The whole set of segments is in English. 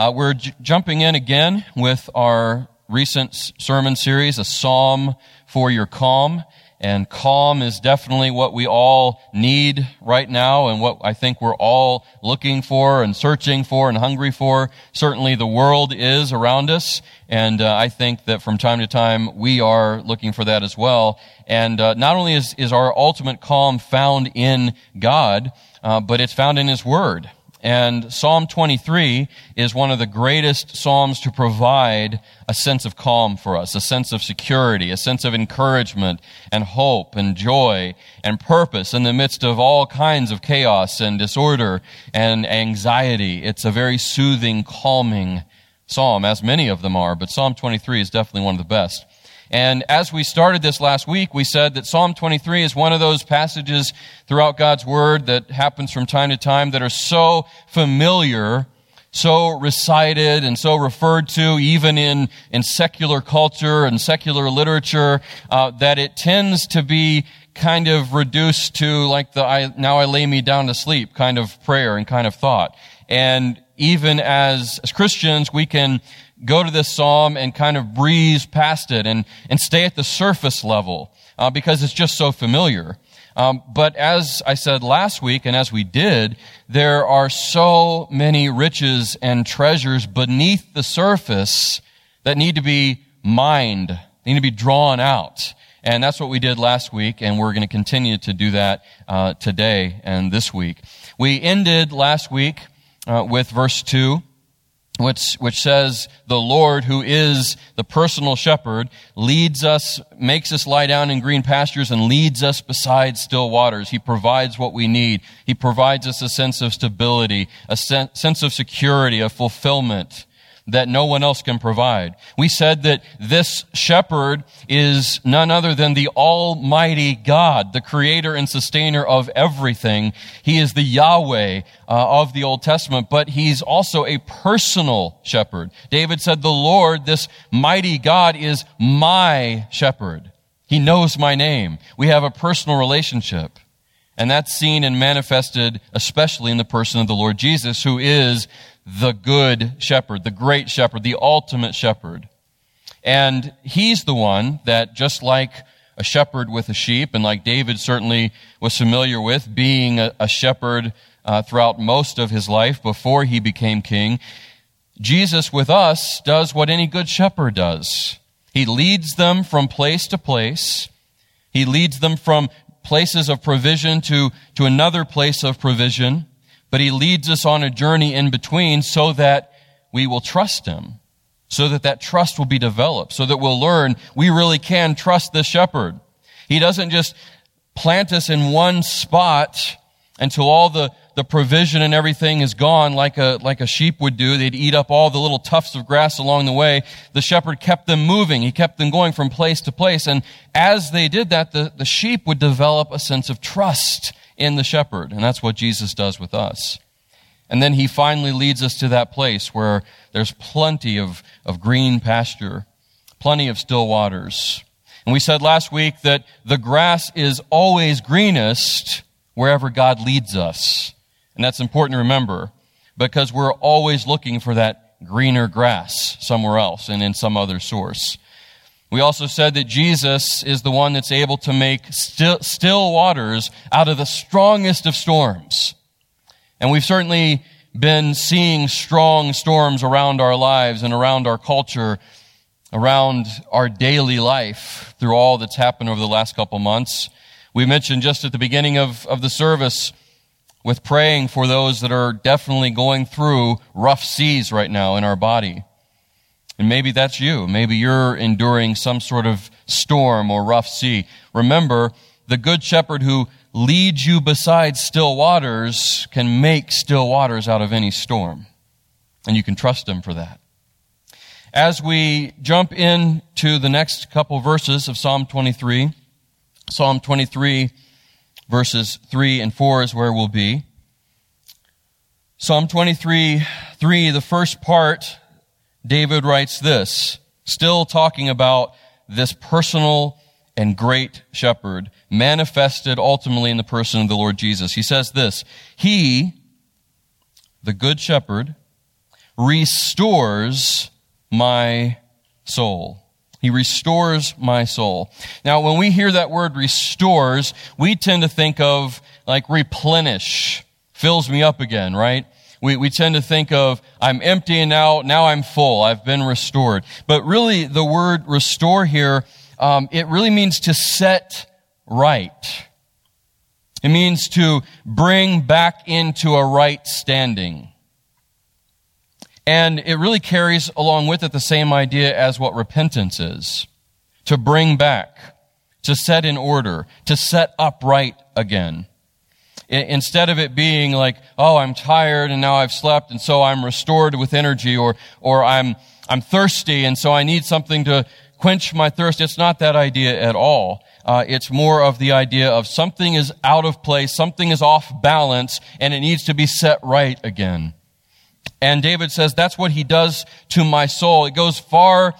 Uh, we're j- jumping in again with our recent sermon series, A Psalm for Your Calm. And calm is definitely what we all need right now and what I think we're all looking for and searching for and hungry for. Certainly the world is around us. And uh, I think that from time to time we are looking for that as well. And uh, not only is, is our ultimate calm found in God, uh, but it's found in His Word. And Psalm 23 is one of the greatest Psalms to provide a sense of calm for us, a sense of security, a sense of encouragement and hope and joy and purpose in the midst of all kinds of chaos and disorder and anxiety. It's a very soothing, calming Psalm, as many of them are, but Psalm 23 is definitely one of the best. And as we started this last week, we said that Psalm 23 is one of those passages throughout God's Word that happens from time to time that are so familiar, so recited and so referred to even in, in secular culture and secular literature, uh, that it tends to be kind of reduced to like the I, now I lay me down to sleep kind of prayer and kind of thought. And even as, as Christians, we can go to this psalm and kind of breeze past it and, and stay at the surface level uh, because it's just so familiar. Um, but as I said last week, and as we did, there are so many riches and treasures beneath the surface that need to be mined, need to be drawn out. And that's what we did last week, and we're going to continue to do that uh, today and this week. We ended last week uh, with verse 2 which, which says the Lord, who is the personal shepherd, leads us, makes us lie down in green pastures and leads us beside still waters. He provides what we need. He provides us a sense of stability, a sen- sense of security, of fulfillment that no one else can provide. We said that this shepherd is none other than the Almighty God, the creator and sustainer of everything. He is the Yahweh uh, of the Old Testament, but he's also a personal shepherd. David said, the Lord, this mighty God is my shepherd. He knows my name. We have a personal relationship. And that's seen and manifested especially in the person of the Lord Jesus, who is the good shepherd, the great shepherd, the ultimate shepherd. And he's the one that, just like a shepherd with a sheep, and like David certainly was familiar with, being a, a shepherd uh, throughout most of his life before he became king, Jesus with us does what any good shepherd does. He leads them from place to place. He leads them from places of provision to, to another place of provision but he leads us on a journey in between so that we will trust him, so that that trust will be developed, so that we'll learn we really can trust the shepherd. He doesn't just plant us in one spot until all the, the provision and everything is gone like a, like a sheep would do. They'd eat up all the little tufts of grass along the way. The shepherd kept them moving. He kept them going from place to place. And as they did that, the, the sheep would develop a sense of trust in the shepherd. And that's what Jesus does with us. And then he finally leads us to that place where there's plenty of, of green pasture, plenty of still waters. And we said last week that the grass is always greenest wherever God leads us. And that's important to remember because we're always looking for that greener grass somewhere else and in some other source. We also said that Jesus is the one that's able to make still, still waters out of the strongest of storms. And we've certainly been seeing strong storms around our lives and around our culture, around our daily life through all that's happened over the last couple months. We mentioned just at the beginning of, of the service with praying for those that are definitely going through rough seas right now in our body. And maybe that's you. Maybe you're enduring some sort of storm or rough sea. Remember, the good shepherd who leads you beside still waters can make still waters out of any storm. And you can trust him for that. As we jump into the next couple verses of Psalm 23, Psalm 23 verses 3 and 4 is where we'll be. Psalm 23, 3, the first part David writes this, still talking about this personal and great shepherd manifested ultimately in the person of the Lord Jesus. He says this, He, the good shepherd, restores my soul. He restores my soul. Now, when we hear that word restores, we tend to think of like replenish, fills me up again, right? We, we tend to think of, I'm empty and now, now I'm full. I've been restored. But really, the word restore here, um, it really means to set right. It means to bring back into a right standing. And it really carries along with it the same idea as what repentance is. To bring back, to set in order, to set upright again. Instead of it being like, oh, I'm tired and now I've slept and so I'm restored with energy or, or I'm, I'm thirsty and so I need something to quench my thirst. It's not that idea at all. Uh, it's more of the idea of something is out of place, something is off balance, and it needs to be set right again. And David says that's what he does to my soul. It goes far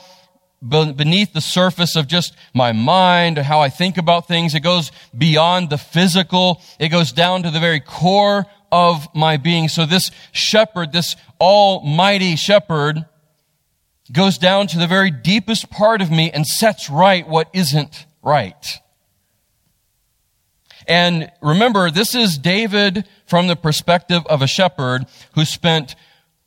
beneath the surface of just my mind, how I think about things. It goes beyond the physical. It goes down to the very core of my being. So this shepherd, this almighty shepherd, goes down to the very deepest part of me and sets right what isn't right. And remember, this is David from the perspective of a shepherd who spent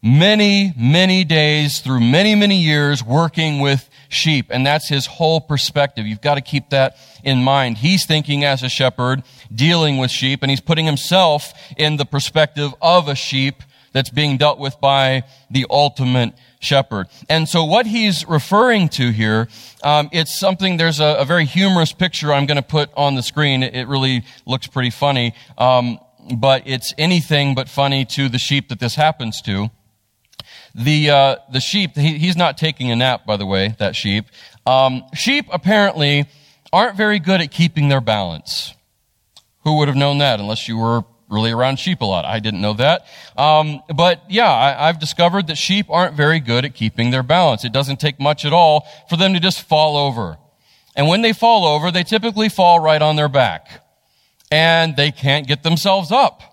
many, many days through many, many years working with sheep. And that's his whole perspective. You've got to keep that in mind. He's thinking as a shepherd, dealing with sheep, and he's putting himself in the perspective of a sheep that's being dealt with by the ultimate shepherd. And so what he's referring to here, um, it's something, there's a, a, very humorous picture I'm going to put on the screen. It, really looks pretty funny. Um, but it's anything but funny to the sheep that this happens to. The, uh, the sheep, he, he's not taking a nap, by the way, that sheep. Um, sheep apparently aren't very good at keeping their balance. Who would have known that unless you were really around sheep a lot? I didn't know that. Um, but yeah, I, I've discovered that sheep aren't very good at keeping their balance. It doesn't take much at all for them to just fall over. And when they fall over, they typically fall right on their back. And they can't get themselves up.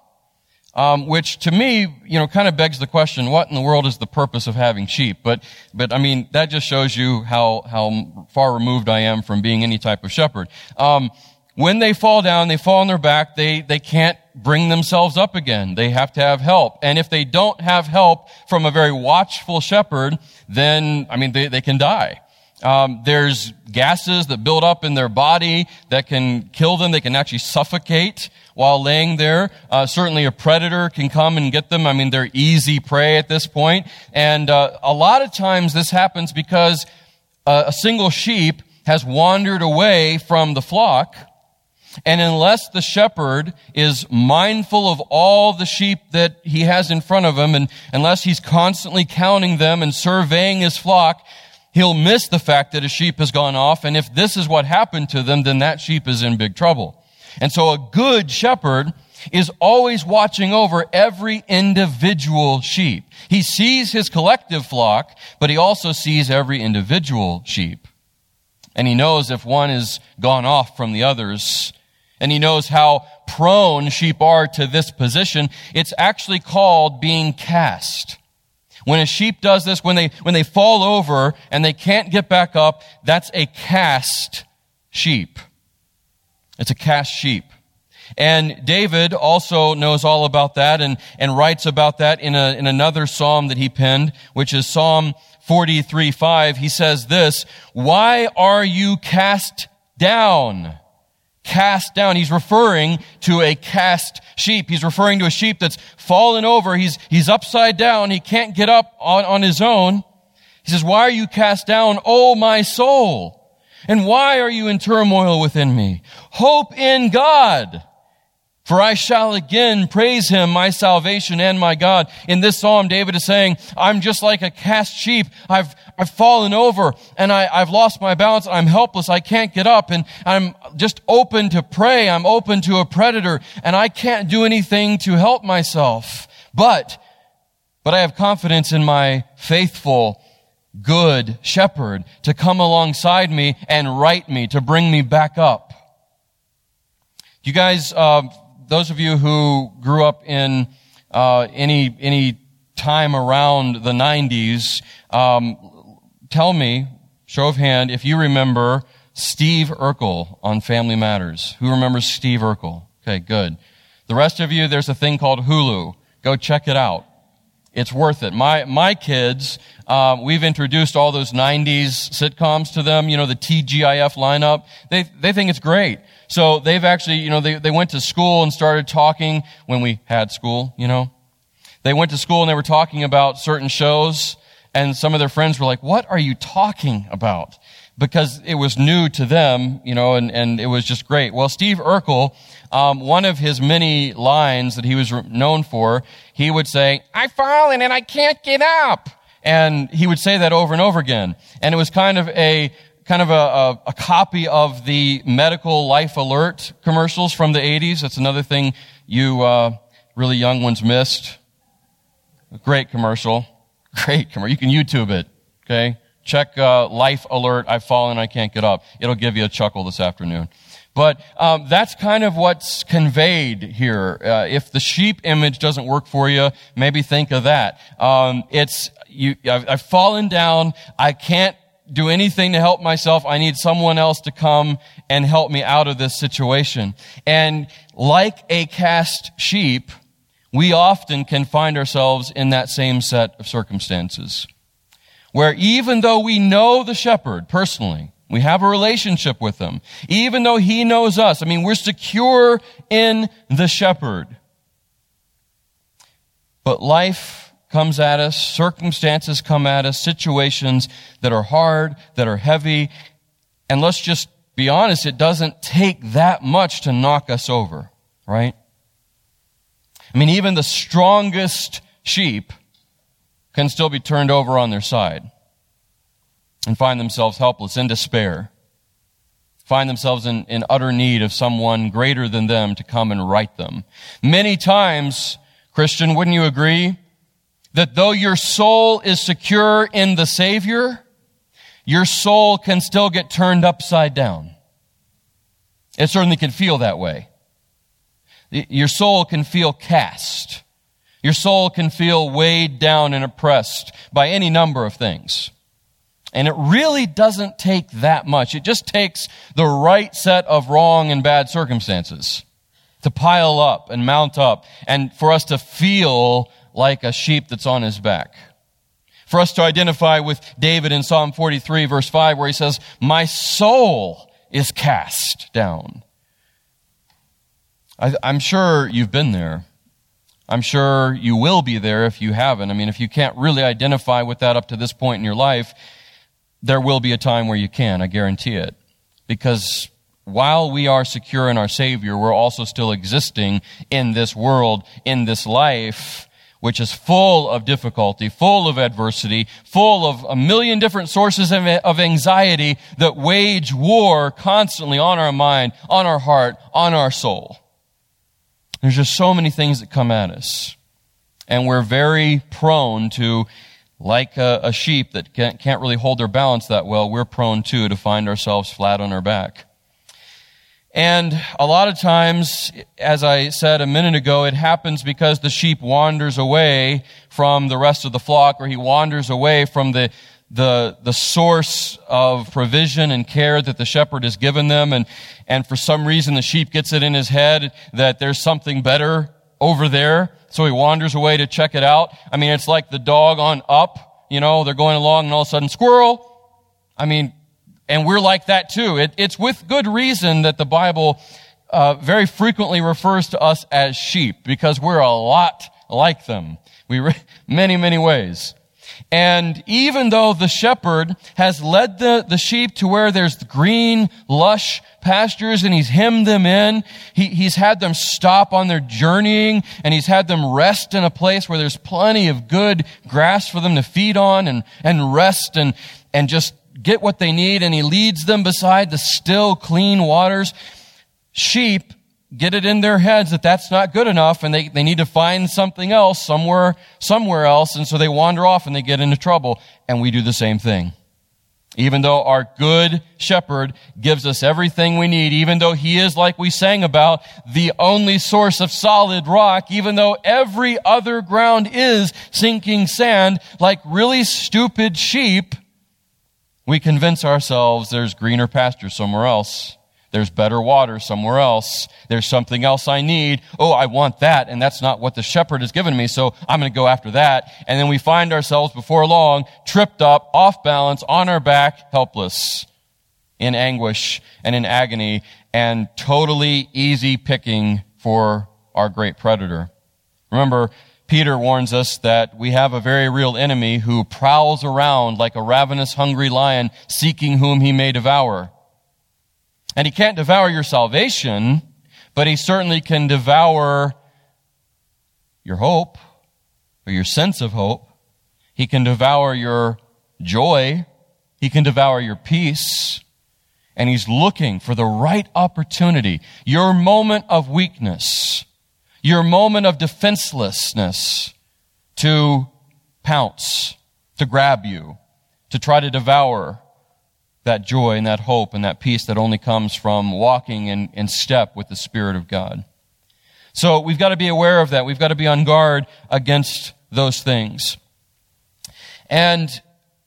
Um, which to me, you know, kind of begs the question: What in the world is the purpose of having sheep? But, but I mean, that just shows you how how far removed I am from being any type of shepherd. Um, when they fall down, they fall on their back. They they can't bring themselves up again. They have to have help. And if they don't have help from a very watchful shepherd, then I mean, they they can die. Um, there's gases that build up in their body that can kill them. They can actually suffocate while laying there. Uh, certainly a predator can come and get them. I mean, they're easy prey at this point. And uh, a lot of times this happens because uh, a single sheep has wandered away from the flock. And unless the shepherd is mindful of all the sheep that he has in front of him, and unless he's constantly counting them and surveying his flock, he'll miss the fact that a sheep has gone off. And if this is what happened to them, then that sheep is in big trouble. And so a good shepherd is always watching over every individual sheep. He sees his collective flock, but he also sees every individual sheep. And he knows if one is gone off from the others, and he knows how prone sheep are to this position. It's actually called being cast. When a sheep does this, when they, when they fall over and they can't get back up, that's a cast sheep. It's a cast sheep. And David also knows all about that and, and writes about that in, a, in another psalm that he penned, which is Psalm 43 5. He says this, Why are you cast down? Cast down. He's referring to a cast sheep. He's referring to a sheep that's fallen over. He's, he's upside down. He can't get up on, on his own. He says, Why are you cast down, O my soul? And why are you in turmoil within me? Hope in God. For I shall again praise him, my salvation and my God. In this psalm, David is saying, I'm just like a cast sheep. I've, I've fallen over and I, I've lost my balance. I'm helpless. I can't get up and I'm just open to prey. I'm open to a predator and I can't do anything to help myself. But, but I have confidence in my faithful good shepherd to come alongside me and right me, to bring me back up. You guys, uh, those of you who grew up in uh, any any time around the 90s, um, tell me, show of hand, if you remember Steve Urkel on Family Matters. Who remembers Steve Urkel? Okay, good. The rest of you, there's a thing called Hulu. Go check it out. It's worth it. My, my kids, um, we've introduced all those 90s sitcoms to them, you know, the TGIF lineup. They, they think it's great. So they've actually, you know, they, they went to school and started talking when we had school, you know. They went to school and they were talking about certain shows and some of their friends were like, what are you talking about? Because it was new to them, you know, and, and it was just great. Well, Steve Urkel, um, one of his many lines that he was known for, he would say, I've fallen and I can't get up. And he would say that over and over again. And it was kind of a, kind of a, a, a copy of the medical life alert commercials from the 80s. That's another thing you, uh, really young ones missed. A great commercial. Great commercial. You can YouTube it. Okay. Check, uh, life alert. I've fallen. I can't get up. It'll give you a chuckle this afternoon. But um, that's kind of what's conveyed here. Uh, if the sheep image doesn't work for you, maybe think of that. Um, it's you. I've, I've fallen down. I can't do anything to help myself. I need someone else to come and help me out of this situation. And like a cast sheep, we often can find ourselves in that same set of circumstances. Where even though we know the shepherd personally, we have a relationship with him. Even though he knows us. I mean, we're secure in the shepherd. But life comes at us, circumstances come at us, situations that are hard, that are heavy. And let's just be honest, it doesn't take that much to knock us over, right? I mean, even the strongest sheep can still be turned over on their side and find themselves helpless in despair, find themselves in, in utter need of someone greater than them to come and right them. Many times, Christian, wouldn't you agree that though your soul is secure in the Savior, your soul can still get turned upside down. It certainly can feel that way. Your soul can feel cast. Your soul can feel weighed down and oppressed by any number of things. And it really doesn't take that much. It just takes the right set of wrong and bad circumstances to pile up and mount up and for us to feel like a sheep that's on his back. For us to identify with David in Psalm 43 verse 5 where he says, my soul is cast down. I, I'm sure you've been there. I'm sure you will be there if you haven't. I mean, if you can't really identify with that up to this point in your life, there will be a time where you can, I guarantee it. Because while we are secure in our Savior, we're also still existing in this world, in this life, which is full of difficulty, full of adversity, full of a million different sources of anxiety that wage war constantly on our mind, on our heart, on our soul. There's just so many things that come at us. And we're very prone to like a, a sheep that can't, can't really hold their balance that well, we're prone too to find ourselves flat on our back. And a lot of times, as I said a minute ago, it happens because the sheep wanders away from the rest of the flock or he wanders away from the, the, the source of provision and care that the shepherd has given them. And, and for some reason, the sheep gets it in his head that there's something better over there. So he wanders away to check it out. I mean, it's like the dog on up, you know, they're going along and all of a sudden squirrel. I mean, and we're like that too. It, it's with good reason that the Bible uh, very frequently refers to us as sheep because we're a lot like them. We re- many many ways. And even though the shepherd has led the, the sheep to where there's green, lush pastures and he's hemmed them in, he, he's had them stop on their journeying and he's had them rest in a place where there's plenty of good grass for them to feed on and, and rest and, and just get what they need. And he leads them beside the still, clean waters. Sheep get it in their heads that that's not good enough and they, they need to find something else somewhere, somewhere else. And so they wander off and they get into trouble. And we do the same thing. Even though our good shepherd gives us everything we need, even though he is, like we sang about, the only source of solid rock, even though every other ground is sinking sand, like really stupid sheep, we convince ourselves there's greener pasture somewhere else. There's better water somewhere else. There's something else I need. Oh, I want that. And that's not what the shepherd has given me. So I'm going to go after that. And then we find ourselves before long tripped up, off balance, on our back, helpless, in anguish and in agony and totally easy picking for our great predator. Remember, Peter warns us that we have a very real enemy who prowls around like a ravenous, hungry lion seeking whom he may devour. And he can't devour your salvation, but he certainly can devour your hope or your sense of hope. He can devour your joy. He can devour your peace. And he's looking for the right opportunity, your moment of weakness, your moment of defenselessness to pounce, to grab you, to try to devour that joy and that hope and that peace that only comes from walking in, in step with the Spirit of God. So we've got to be aware of that. We've got to be on guard against those things. And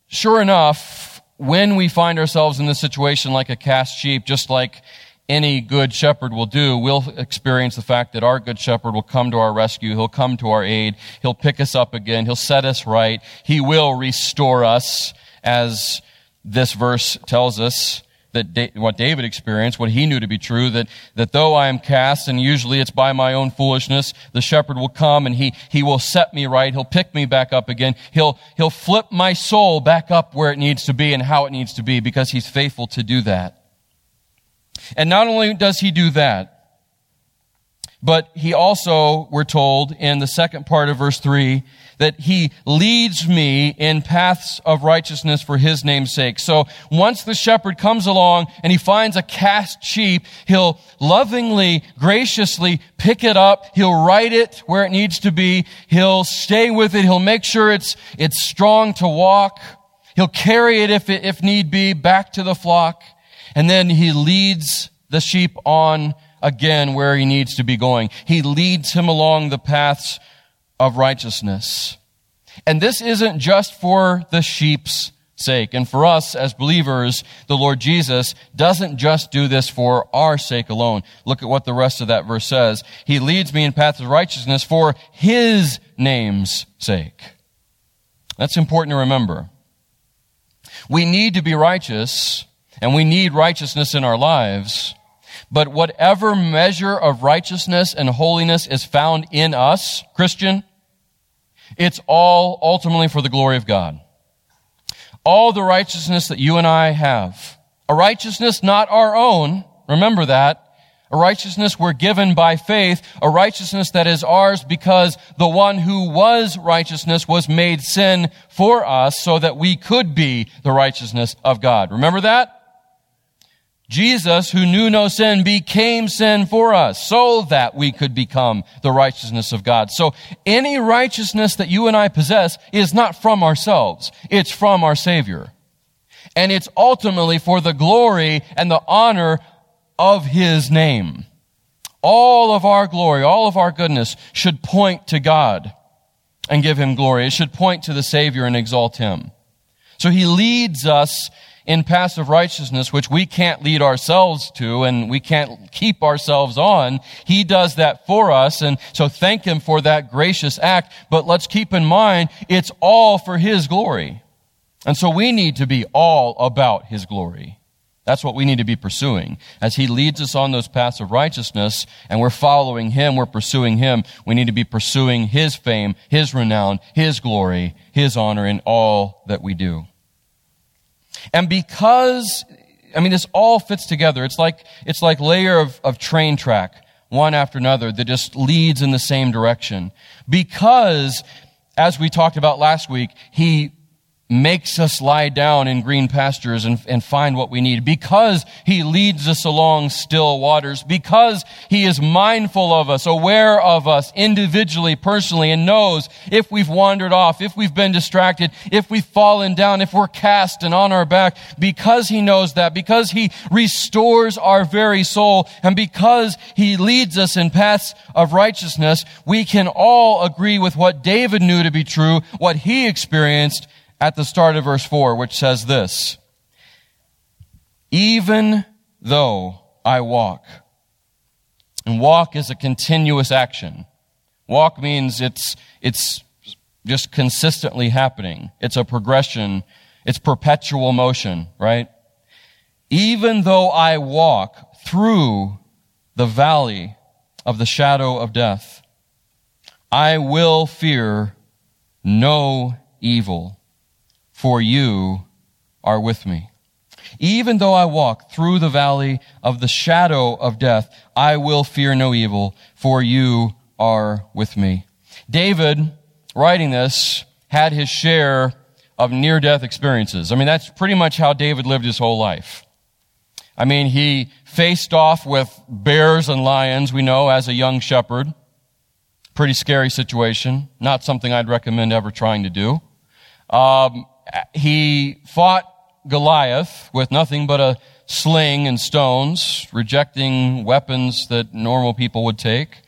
sure enough, when we find ourselves in this situation like a cast sheep, just like any good shepherd will do, we'll experience the fact that our good shepherd will come to our rescue. He'll come to our aid. He'll pick us up again. He'll set us right. He will restore us as this verse tells us that da- what David experienced, what he knew to be true, that, that though I am cast, and usually it's by my own foolishness, the shepherd will come and he, he will set me right. He'll pick me back up again. He'll, he'll flip my soul back up where it needs to be and how it needs to be because he's faithful to do that. And not only does he do that, but he also, we're told in the second part of verse 3, that he leads me in paths of righteousness for his name's sake. So once the shepherd comes along and he finds a cast sheep, he'll lovingly, graciously pick it up. He'll right it where it needs to be. He'll stay with it. He'll make sure it's, it's strong to walk. He'll carry it if, it, if need be back to the flock. And then he leads the sheep on again where he needs to be going. He leads him along the paths of righteousness. And this isn't just for the sheep's sake. And for us as believers, the Lord Jesus doesn't just do this for our sake alone. Look at what the rest of that verse says. He leads me in paths of righteousness for His name's sake. That's important to remember. We need to be righteous, and we need righteousness in our lives. But whatever measure of righteousness and holiness is found in us, Christian, it's all ultimately for the glory of God. All the righteousness that you and I have, a righteousness not our own, remember that, a righteousness we're given by faith, a righteousness that is ours because the one who was righteousness was made sin for us so that we could be the righteousness of God. Remember that? Jesus, who knew no sin, became sin for us so that we could become the righteousness of God. So any righteousness that you and I possess is not from ourselves. It's from our Savior. And it's ultimately for the glory and the honor of His name. All of our glory, all of our goodness should point to God and give Him glory. It should point to the Savior and exalt Him. So He leads us in paths of righteousness, which we can't lead ourselves to and we can't keep ourselves on. He does that for us. And so thank Him for that gracious act. But let's keep in mind, it's all for His glory. And so we need to be all about His glory. That's what we need to be pursuing. As He leads us on those paths of righteousness and we're following Him, we're pursuing Him, we need to be pursuing His fame, His renown, His glory, His honor in all that we do. And because, I mean, this all fits together. It's like, it's like layer of, of train track, one after another, that just leads in the same direction. Because, as we talked about last week, he makes us lie down in green pastures and, and, find what we need, because He leads us along still waters, because He is mindful of us, aware of us individually, personally, and knows if we've wandered off, if we've been distracted, if we've fallen down, if we're cast and on our back, because He knows that, because He restores our very soul, and because He leads us in paths of righteousness, we can all agree with what David knew to be true, what he experienced, at the start of verse 4, which says this Even though I walk, and walk is a continuous action. Walk means it's, it's just consistently happening. It's a progression. It's perpetual motion, right? Even though I walk through the valley of the shadow of death, I will fear no evil for you are with me. Even though I walk through the valley of the shadow of death, I will fear no evil, for you are with me. David, writing this, had his share of near death experiences. I mean, that's pretty much how David lived his whole life. I mean, he faced off with bears and lions, we know, as a young shepherd. Pretty scary situation. Not something I'd recommend ever trying to do. Um, he fought Goliath with nothing but a sling and stones, rejecting weapons that normal people would take.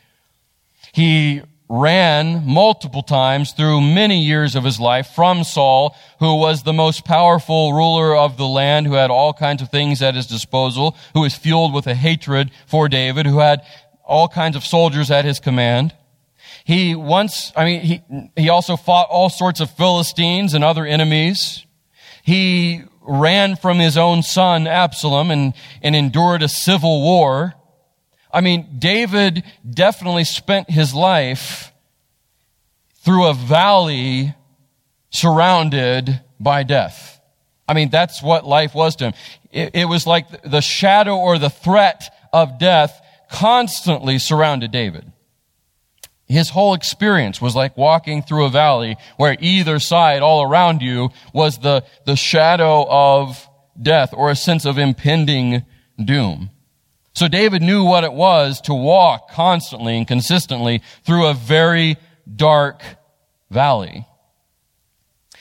He ran multiple times through many years of his life from Saul, who was the most powerful ruler of the land, who had all kinds of things at his disposal, who was fueled with a hatred for David, who had all kinds of soldiers at his command. He once, I mean, he, he also fought all sorts of Philistines and other enemies. He ran from his own son, Absalom, and, and endured a civil war. I mean, David definitely spent his life through a valley surrounded by death. I mean, that's what life was to him. It, it was like the shadow or the threat of death constantly surrounded David. His whole experience was like walking through a valley where either side, all around you, was the, the shadow of death or a sense of impending doom. So David knew what it was to walk constantly and consistently through a very dark valley.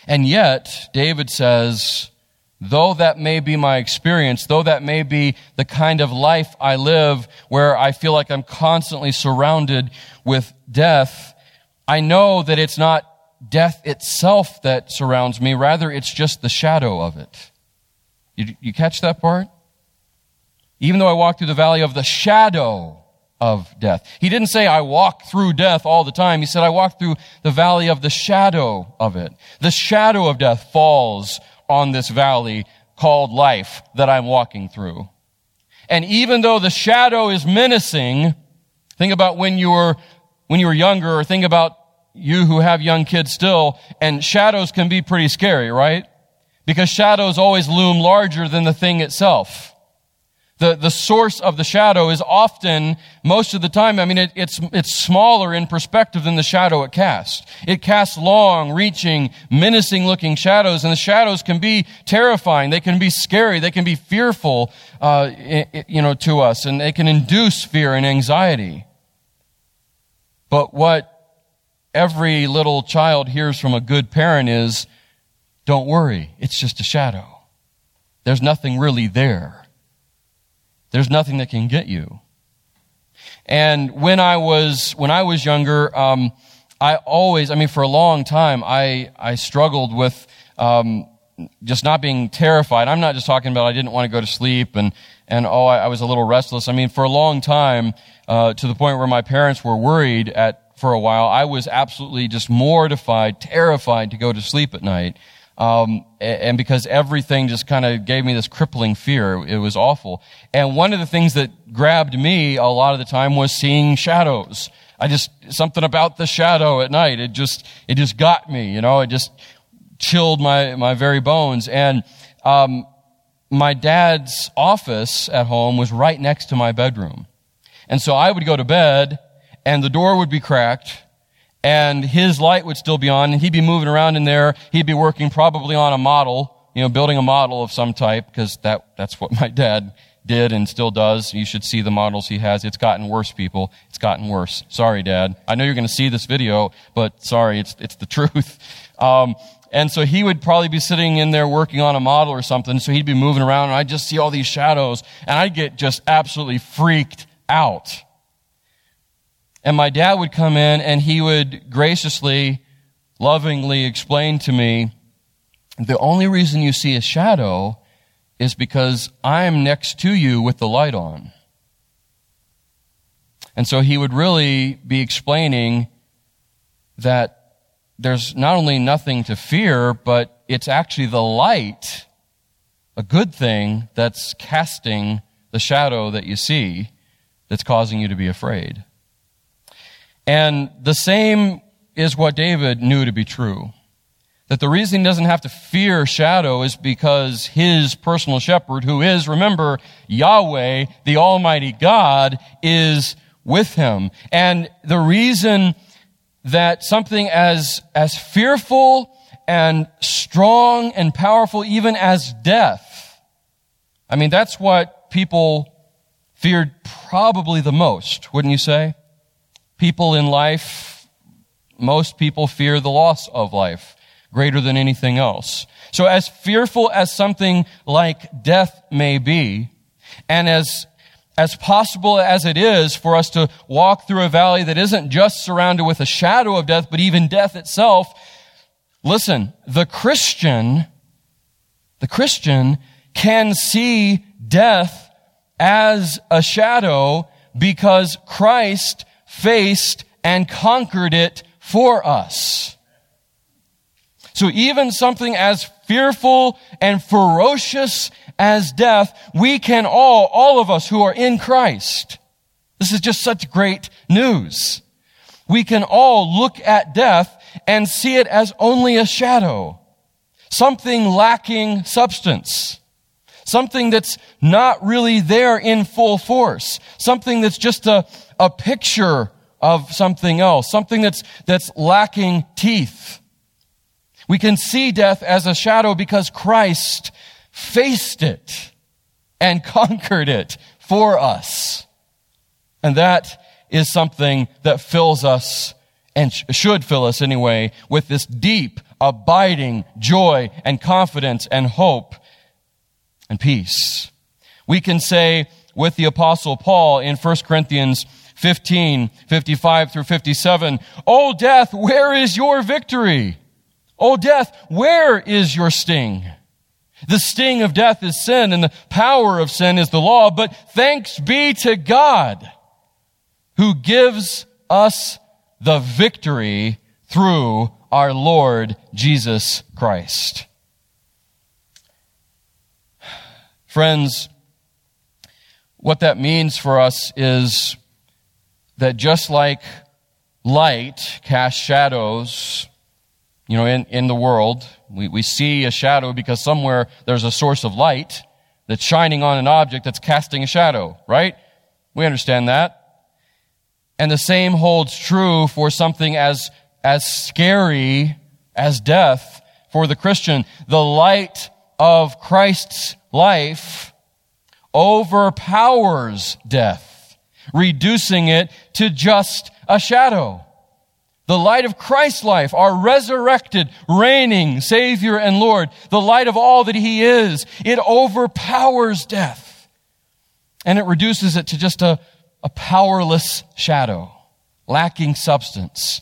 And yet, David says, though that may be my experience, though that may be the kind of life I live where I feel like I'm constantly surrounded with death, I know that it's not death itself that surrounds me, rather it's just the shadow of it. You, you catch that part? Even though I walk through the valley of the shadow of death. He didn't say I walk through death all the time. He said I walk through the valley of the shadow of it. The shadow of death falls on this valley called life that I'm walking through. And even though the shadow is menacing, think about when you were, when you were younger or think about you who have young kids still, and shadows can be pretty scary, right? Because shadows always loom larger than the thing itself. The, the source of the shadow is often, most of the time, I mean, it, it's, it's smaller in perspective than the shadow it casts. It casts long, reaching, menacing looking shadows, and the shadows can be terrifying. They can be scary. They can be fearful, uh, you know, to us, and they can induce fear and anxiety. But what every little child hears from a good parent is, don't worry, it's just a shadow. There's nothing really there. There's nothing that can get you. And when I was, when I was younger, um, I always, I mean, for a long time, I, I struggled with, um, just not being terrified. I'm not just talking about I didn't want to go to sleep and, and oh, I, I was a little restless. I mean, for a long time, uh, to the point where my parents were worried at, for a while, I was absolutely just mortified, terrified to go to sleep at night. Um, and because everything just kind of gave me this crippling fear. It was awful. And one of the things that grabbed me a lot of the time was seeing shadows. I just, something about the shadow at night, it just, it just got me, you know, it just chilled my, my very bones. And, um, my dad's office at home was right next to my bedroom. And so I would go to bed and the door would be cracked and his light would still be on and he'd be moving around in there. He'd be working probably on a model, you know, building a model of some type because that, that's what my dad did and still does. You should see the models he has. It's gotten worse, people. It's gotten worse. Sorry, Dad. I know you're going to see this video, but sorry, it's, it's the truth. Um, and so he would probably be sitting in there working on a model or something. So he'd be moving around and I'd just see all these shadows and I'd get just absolutely freaked out. And my dad would come in and he would graciously, lovingly explain to me, the only reason you see a shadow is because I'm next to you with the light on. And so he would really be explaining that there's not only nothing to fear, but it's actually the light, a good thing, that's casting the shadow that you see that's causing you to be afraid. And the same is what David knew to be true. That the reason he doesn't have to fear shadow is because his personal shepherd, who is, remember, Yahweh, the Almighty God, is with him. And the reason that something as, as fearful and strong and powerful, even as death, I mean, that's what people feared probably the most, wouldn't you say? People in life, most people fear the loss of life greater than anything else. So as fearful as something like death may be, and as as possible as it is for us to walk through a valley that isn't just surrounded with a shadow of death, but even death itself, listen, the Christian, the Christian can see death as a shadow because Christ faced and conquered it for us. So even something as fearful and ferocious as death, we can all, all of us who are in Christ, this is just such great news. We can all look at death and see it as only a shadow, something lacking substance, something that's not really there in full force, something that's just a, a picture of something else, something that's, that's lacking teeth. We can see death as a shadow because Christ faced it and conquered it for us. And that is something that fills us and should fill us anyway with this deep, abiding joy and confidence and hope and peace. We can say with the apostle Paul in 1 Corinthians 15, 55 through 57, Oh death, where is your victory? O death, where is your sting? The sting of death is sin and the power of sin is the law, but thanks be to God who gives us the victory through our Lord Jesus Christ. Friends, what that means for us is that just like light casts shadows you know, in, in the world, we, we see a shadow because somewhere there's a source of light that's shining on an object that's casting a shadow, right? We understand that. And the same holds true for something as, as scary as death for the Christian. The light of Christ's life overpowers death, reducing it to just a shadow. The light of Christ's life, our resurrected, reigning Savior and Lord, the light of all that He is, it overpowers death. And it reduces it to just a, a powerless shadow, lacking substance.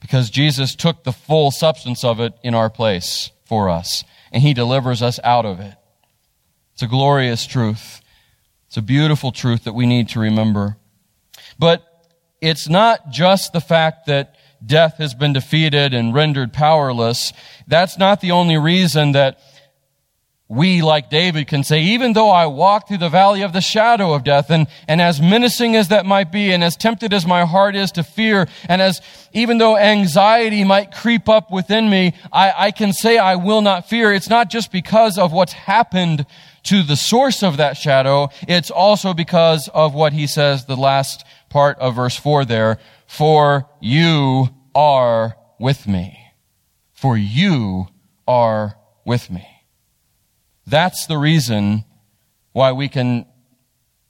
Because Jesus took the full substance of it in our place for us, and He delivers us out of it. It's a glorious truth. It's a beautiful truth that we need to remember. But it's not just the fact that death has been defeated and rendered powerless. That's not the only reason that we, like David, can say, even though I walk through the valley of the shadow of death, and, and as menacing as that might be, and as tempted as my heart is to fear, and as even though anxiety might creep up within me, I, I can say I will not fear. It's not just because of what's happened to the source of that shadow, it's also because of what he says, the last part of verse 4 there, for you are with me. For you are with me. That's the reason why we can,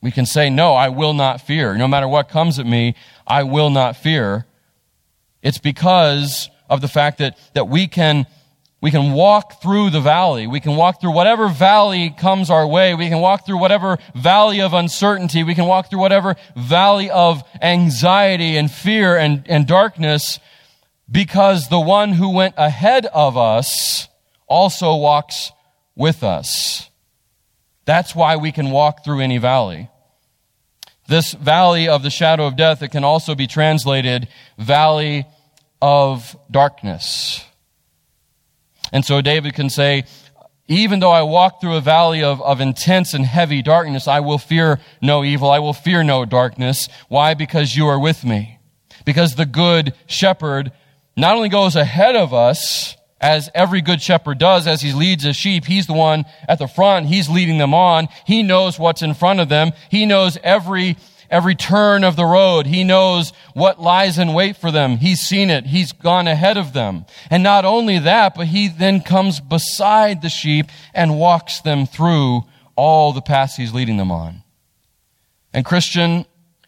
we can say, no, I will not fear. No matter what comes at me, I will not fear. It's because of the fact that, that we can, we can walk through the valley. We can walk through whatever valley comes our way. We can walk through whatever valley of uncertainty. We can walk through whatever valley of anxiety and fear and, and darkness because the one who went ahead of us also walks with us. That's why we can walk through any valley. This valley of the shadow of death, it can also be translated valley of darkness. And so David can say, even though I walk through a valley of, of intense and heavy darkness, I will fear no evil. I will fear no darkness. Why? Because you are with me. Because the good shepherd not only goes ahead of us, as every good shepherd does as he leads his sheep. He's the one at the front. He's leading them on. He knows what's in front of them. He knows every, every turn of the road. He knows what lies in wait for them. He's seen it. He's gone ahead of them. And not only that, but he then comes beside the sheep and walks them through all the paths he's leading them on. And Christian,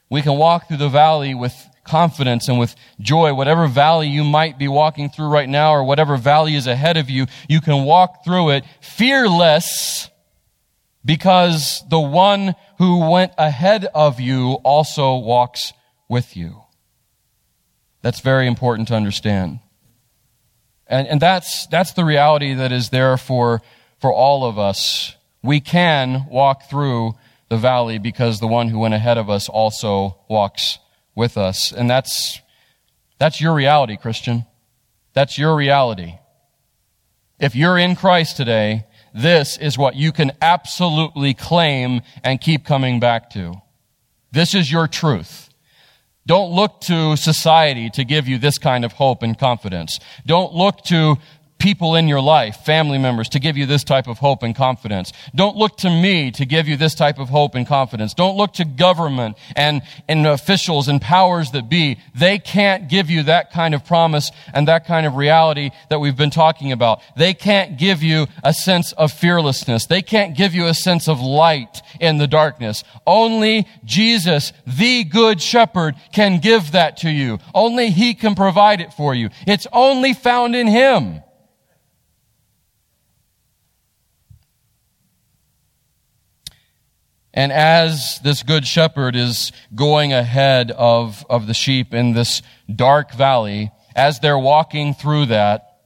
we can walk through the valley with confidence and with joy. Whatever valley you might be walking through right now or whatever valley is ahead of you, you can walk through it fearless because the one who went ahead of you also walks with you. That's very important to understand. And, and that's, that's the reality that is there for, for all of us. We can walk through the valley because the one who went ahead of us also walks with us. And that's, that's your reality, Christian. That's your reality. If you're in Christ today, this is what you can absolutely claim and keep coming back to. This is your truth. Don't look to society to give you this kind of hope and confidence. Don't look to people in your life, family members, to give you this type of hope and confidence. Don't look to me to give you this type of hope and confidence. Don't look to government and, and officials and powers that be. They can't give you that kind of promise and that kind of reality that we've been talking about. They can't give you a sense of fearlessness. They can't give you a sense of light in the darkness. Only Jesus, the good shepherd, can give that to you. Only he can provide it for you. It's only found in him. And as this good shepherd is going ahead of, of the sheep in this dark valley, as they're walking through that,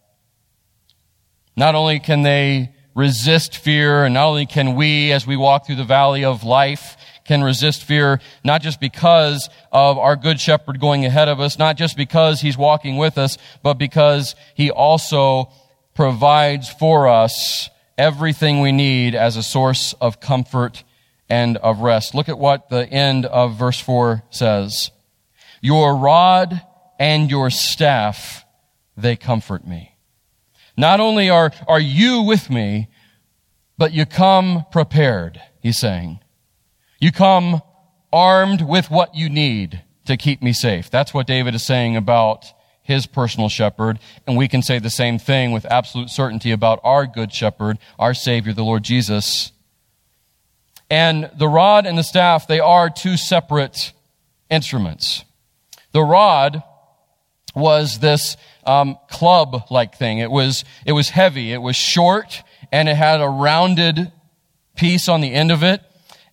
not only can they resist fear, and not only can we, as we walk through the valley of life, can resist fear, not just because of our good shepherd going ahead of us, not just because he's walking with us, but because he also provides for us everything we need as a source of comfort and of rest. Look at what the end of verse 4 says. Your rod and your staff, they comfort me. Not only are, are you with me, but you come prepared, he's saying. You come armed with what you need to keep me safe. That's what David is saying about his personal shepherd. And we can say the same thing with absolute certainty about our good shepherd, our Savior, the Lord Jesus. And the rod and the staff, they are two separate instruments. The rod was this um, club-like thing. It was it was heavy. It was short, and it had a rounded piece on the end of it.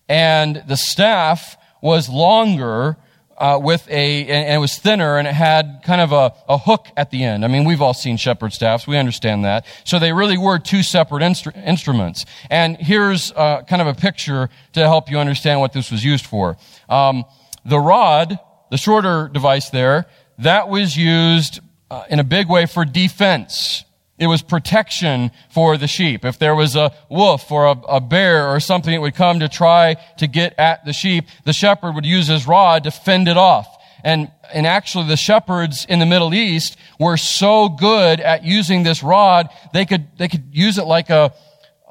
And the staff was longer, uh, with a, and it was thinner and it had kind of a, a hook at the end. I mean, we've all seen shepherd staffs. We understand that. So they really were two separate instru- instruments. And here's uh, kind of a picture to help you understand what this was used for. Um, the rod, the shorter device there, that was used uh, in a big way for defense. It was protection for the sheep. If there was a wolf or a, a, bear or something that would come to try to get at the sheep, the shepherd would use his rod to fend it off. And, and actually the shepherds in the Middle East were so good at using this rod, they could, they could use it like a,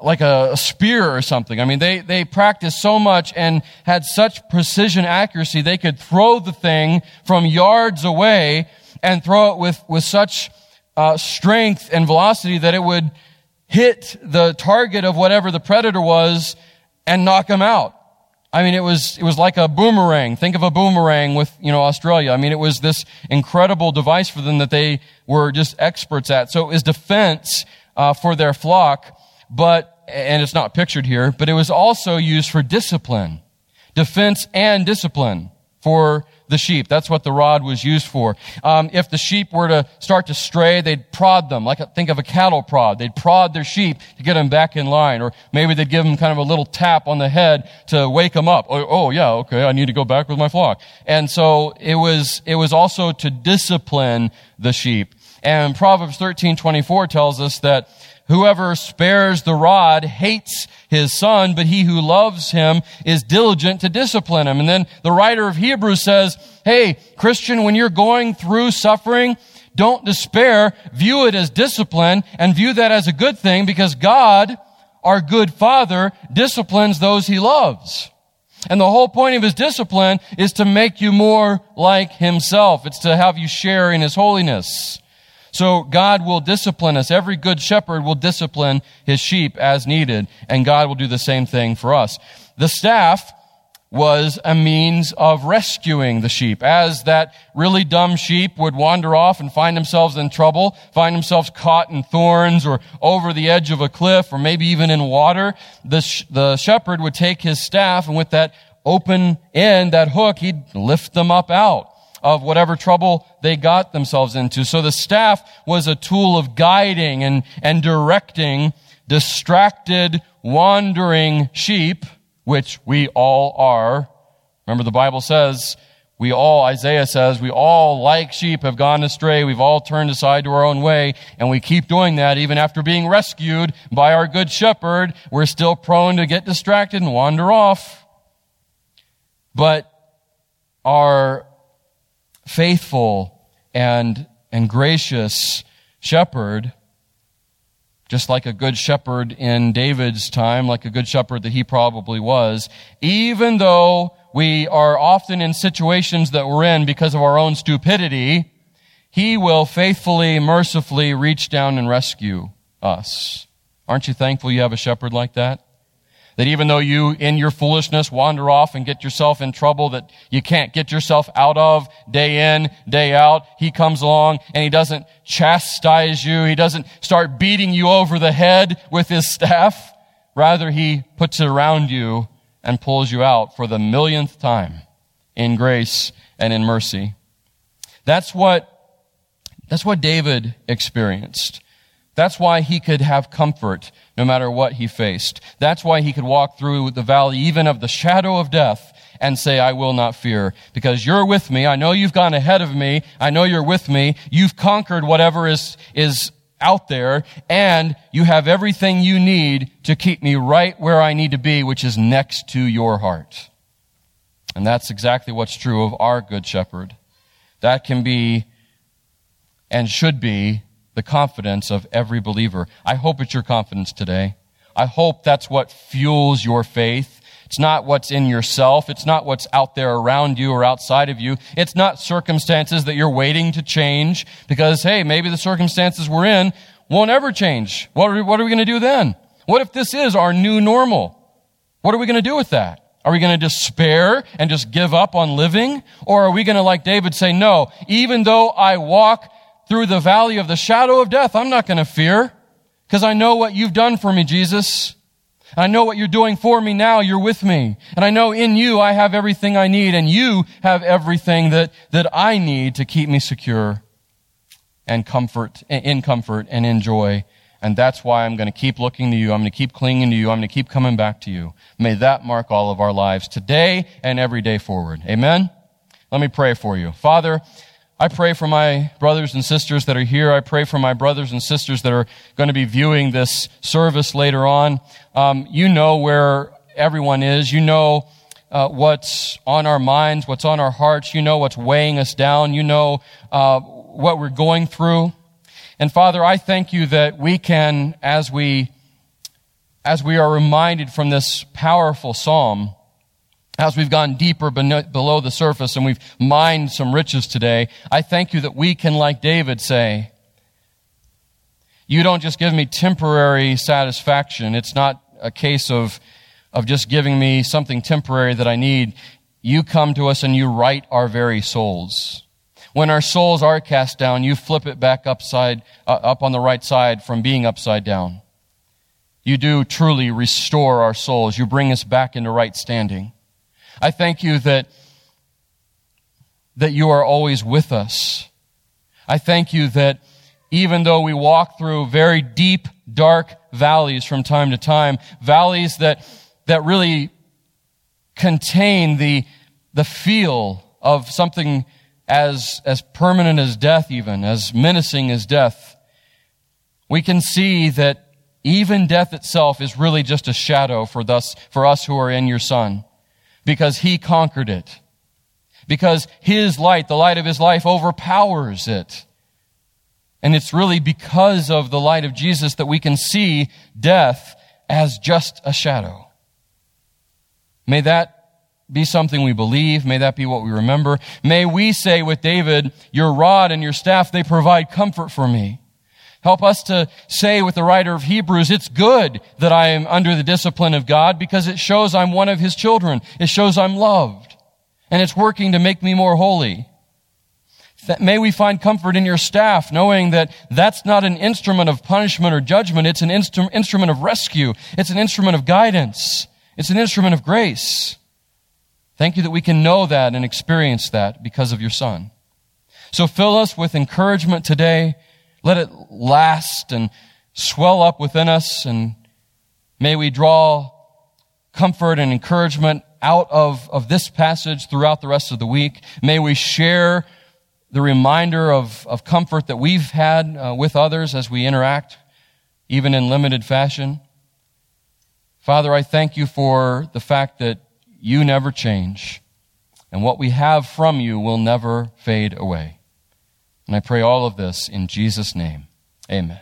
like a spear or something. I mean, they, they practiced so much and had such precision accuracy, they could throw the thing from yards away and throw it with, with such uh, strength and velocity that it would hit the target of whatever the predator was and knock him out. I mean, it was, it was like a boomerang. Think of a boomerang with, you know, Australia. I mean, it was this incredible device for them that they were just experts at. So it was defense, uh, for their flock, but, and it's not pictured here, but it was also used for discipline. Defense and discipline for the sheep. That's what the rod was used for. Um, if the sheep were to start to stray, they'd prod them, like a, think of a cattle prod. They'd prod their sheep to get them back in line, or maybe they'd give them kind of a little tap on the head to wake them up. Oh, oh yeah, okay, I need to go back with my flock. And so it was, it was also to discipline the sheep. And Proverbs 13:24 tells us that Whoever spares the rod hates his son, but he who loves him is diligent to discipline him. And then the writer of Hebrews says, Hey, Christian, when you're going through suffering, don't despair. View it as discipline and view that as a good thing because God, our good father, disciplines those he loves. And the whole point of his discipline is to make you more like himself. It's to have you share in his holiness. So God will discipline us. Every good shepherd will discipline his sheep as needed, and God will do the same thing for us. The staff was a means of rescuing the sheep. As that really dumb sheep would wander off and find themselves in trouble, find themselves caught in thorns or over the edge of a cliff or maybe even in water, the, sh- the shepherd would take his staff and with that open end, that hook, he'd lift them up out of whatever trouble they got themselves into. So the staff was a tool of guiding and, and directing distracted, wandering sheep, which we all are. Remember the Bible says, we all, Isaiah says, we all like sheep have gone astray. We've all turned aside to our own way. And we keep doing that even after being rescued by our good shepherd. We're still prone to get distracted and wander off. But our faithful and, and gracious shepherd, just like a good shepherd in David's time, like a good shepherd that he probably was, even though we are often in situations that we're in because of our own stupidity, he will faithfully, mercifully reach down and rescue us. Aren't you thankful you have a shepherd like that? That even though you, in your foolishness, wander off and get yourself in trouble that you can't get yourself out of day in, day out, He comes along and He doesn't chastise you. He doesn't start beating you over the head with His staff. Rather, He puts it around you and pulls you out for the millionth time in grace and in mercy. That's what, that's what David experienced. That's why he could have comfort no matter what he faced. That's why he could walk through the valley even of the shadow of death and say, I will not fear because you're with me. I know you've gone ahead of me. I know you're with me. You've conquered whatever is, is out there and you have everything you need to keep me right where I need to be, which is next to your heart. And that's exactly what's true of our good shepherd. That can be and should be the confidence of every believer. I hope it's your confidence today. I hope that's what fuels your faith. It's not what's in yourself. It's not what's out there around you or outside of you. It's not circumstances that you're waiting to change because, hey, maybe the circumstances we're in won't ever change. What are we, what are we going to do then? What if this is our new normal? What are we going to do with that? Are we going to despair and just give up on living? Or are we going to, like David, say, no, even though I walk through the valley of the shadow of death, I'm not going to fear because I know what you've done for me, Jesus. I know what you're doing for me now. You're with me. And I know in you I have everything I need and you have everything that, that I need to keep me secure and comfort, in comfort and in joy. And that's why I'm going to keep looking to you. I'm going to keep clinging to you. I'm going to keep coming back to you. May that mark all of our lives today and every day forward. Amen. Let me pray for you. Father, I pray for my brothers and sisters that are here. I pray for my brothers and sisters that are going to be viewing this service later on. Um, you know where everyone is. You know uh, what's on our minds, what's on our hearts. You know what's weighing us down. You know uh, what we're going through. And Father, I thank you that we can, as we as we are reminded from this powerful psalm, as we've gone deeper below the surface and we've mined some riches today, I thank you that we can, like David, say, You don't just give me temporary satisfaction. It's not a case of, of just giving me something temporary that I need. You come to us and you right our very souls. When our souls are cast down, you flip it back upside, uh, up on the right side from being upside down. You do truly restore our souls. You bring us back into right standing. I thank you that, that you are always with us. I thank you that even though we walk through very deep, dark valleys from time to time, valleys that, that really contain the, the feel of something as, as permanent as death even, as menacing as death, we can see that even death itself is really just a shadow for, thus, for us who are in your Son because he conquered it. Because his light, the light of his life, overpowers it. And it's really because of the light of Jesus that we can see death as just a shadow. May that be something we believe. May that be what we remember. May we say with David, your rod and your staff, they provide comfort for me. Help us to say with the writer of Hebrews, it's good that I am under the discipline of God because it shows I'm one of his children. It shows I'm loved. And it's working to make me more holy. May we find comfort in your staff, knowing that that's not an instrument of punishment or judgment. It's an instru- instrument of rescue. It's an instrument of guidance. It's an instrument of grace. Thank you that we can know that and experience that because of your son. So fill us with encouragement today let it last and swell up within us, and may we draw comfort and encouragement out of, of this passage throughout the rest of the week. May we share the reminder of, of comfort that we've had uh, with others as we interact, even in limited fashion. Father, I thank you for the fact that you never change, and what we have from you will never fade away. And I pray all of this in Jesus' name. Amen.